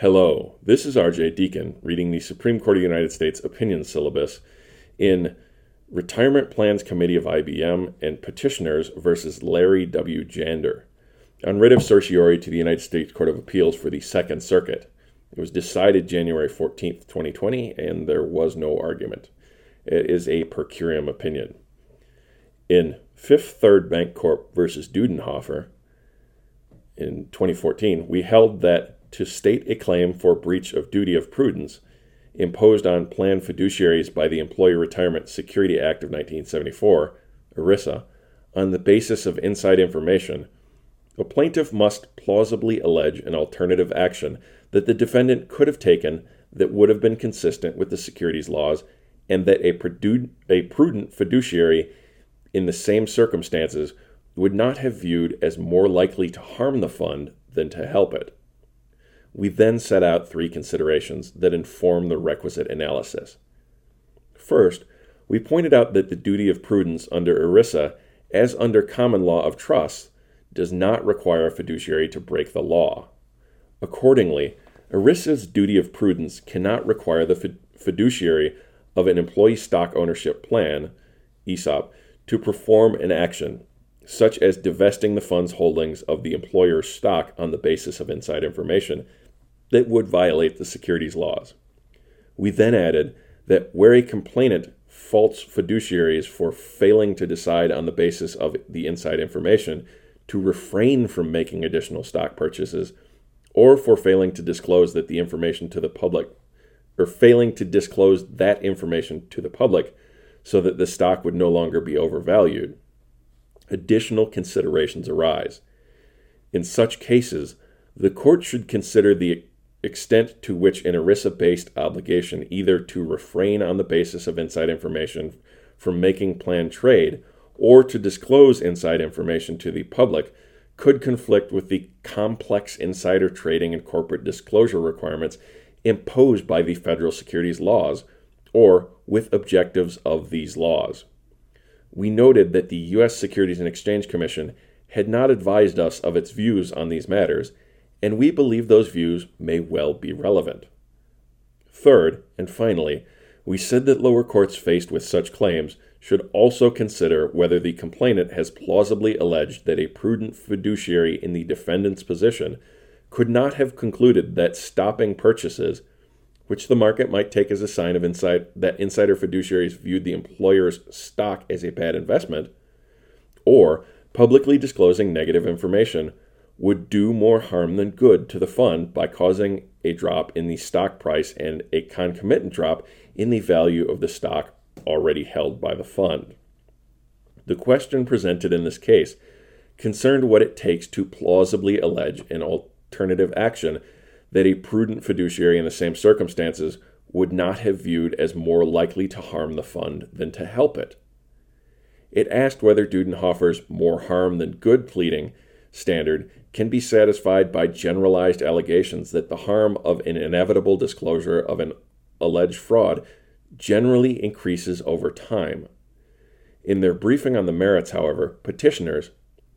Hello, this is RJ Deacon reading the Supreme Court of the United States opinion syllabus in Retirement Plans Committee of IBM and Petitioners versus Larry W. Jander on writ of certiorari to the United States Court of Appeals for the Second Circuit. It was decided January 14th, 2020, and there was no argument. It is a per curiam opinion. In Fifth Third Bancorp versus Dudenhoeffer in 2014, we held that to state a claim for breach of duty of prudence imposed on plan fiduciaries by the Employee Retirement Security Act of 1974, ERISA, on the basis of inside information, a plaintiff must plausibly allege an alternative action that the defendant could have taken that would have been consistent with the securities laws and that a, a prudent fiduciary in the same circumstances would not have viewed as more likely to harm the fund than to help it. We then set out three considerations that inform the requisite analysis. First, we pointed out that the duty of prudence under ERISA, as under common law of trusts, does not require a fiduciary to break the law. Accordingly, ERISA's duty of prudence cannot require the fiduciary of an employee stock ownership plan, ESOP, to perform an action such as divesting the fund's holdings of the employer's stock on the basis of inside information that would violate the securities laws. We then added that where a complainant faults fiduciaries for failing to decide on the basis of the inside information to refrain from making additional stock purchases or for failing to disclose that the information to the public or failing to disclose that information to the public so that the stock would no longer be overvalued additional considerations arise. In such cases, the court should consider the extent to which an ERISA based obligation either to refrain on the basis of inside information from making planned trade or to disclose inside information to the public could conflict with the complex insider trading and corporate disclosure requirements imposed by the federal securities laws or with objectives of these laws we noted that the U.S. Securities and Exchange Commission had not advised us of its views on these matters, and we believe those views may well be relevant. Third, and finally, we said that lower courts faced with such claims should also consider whether the complainant has plausibly alleged that a prudent fiduciary in the defendant's position could not have concluded that stopping purchases which the market might take as a sign of inside that insider fiduciaries viewed the employer's stock as a bad investment, or publicly disclosing negative information would do more harm than good to the fund by causing a drop in the stock price and a concomitant drop in the value of the stock already held by the fund. The question presented in this case concerned what it takes to plausibly allege an alternative action that a prudent fiduciary in the same circumstances would not have viewed as more likely to harm the fund than to help it. It asked whether Dudenhoeffer's more harm than good pleading standard can be satisfied by generalized allegations that the harm of an inevitable disclosure of an alleged fraud generally increases over time. In their briefing on the merits, however, petitioners,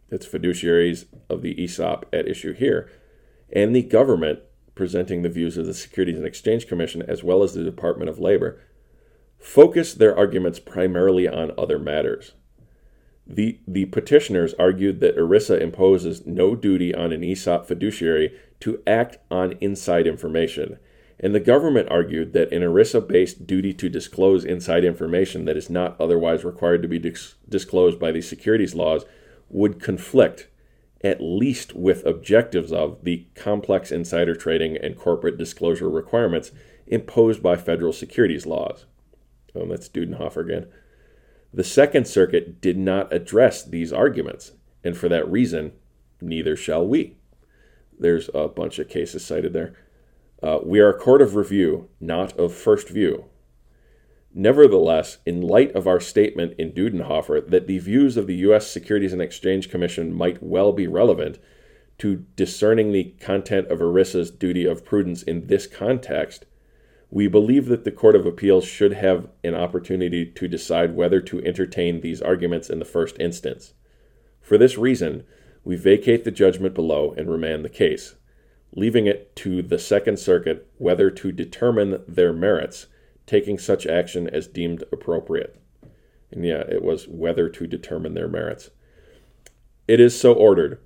that's fiduciaries of the ESOP at issue here, and the government presenting the views of the Securities and Exchange Commission as well as the Department of Labor, focused their arguments primarily on other matters. The, the petitioners argued that ERISA imposes no duty on an ESOP fiduciary to act on inside information, and the government argued that an ERISA based duty to disclose inside information that is not otherwise required to be dis- disclosed by the securities laws would conflict at least with objectives of the complex insider trading and corporate disclosure requirements imposed by federal securities laws. Oh, that's Dudenhoeffer again. The Second Circuit did not address these arguments, and for that reason, neither shall we. There's a bunch of cases cited there. Uh, we are a court of review, not of first view. Nevertheless, in light of our statement in Dudenhoeffer that the views of the U.S. Securities and Exchange Commission might well be relevant to discerning the content of ERISA's duty of prudence in this context, we believe that the Court of Appeals should have an opportunity to decide whether to entertain these arguments in the first instance. For this reason, we vacate the judgment below and remand the case. leaving it to the Second Circuit whether to determine their merits, taking such action as deemed appropriate. And yeah, it was whether to determine their merits. It is so ordered.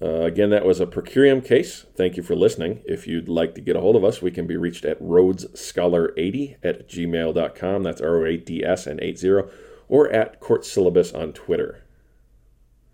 Uh, again, that was a per curiam case. Thank you for listening. If you'd like to get a hold of us, we can be reached at roadscholar80 at gmail.com. That's R O A D S and 80, or at Court Syllabus on Twitter.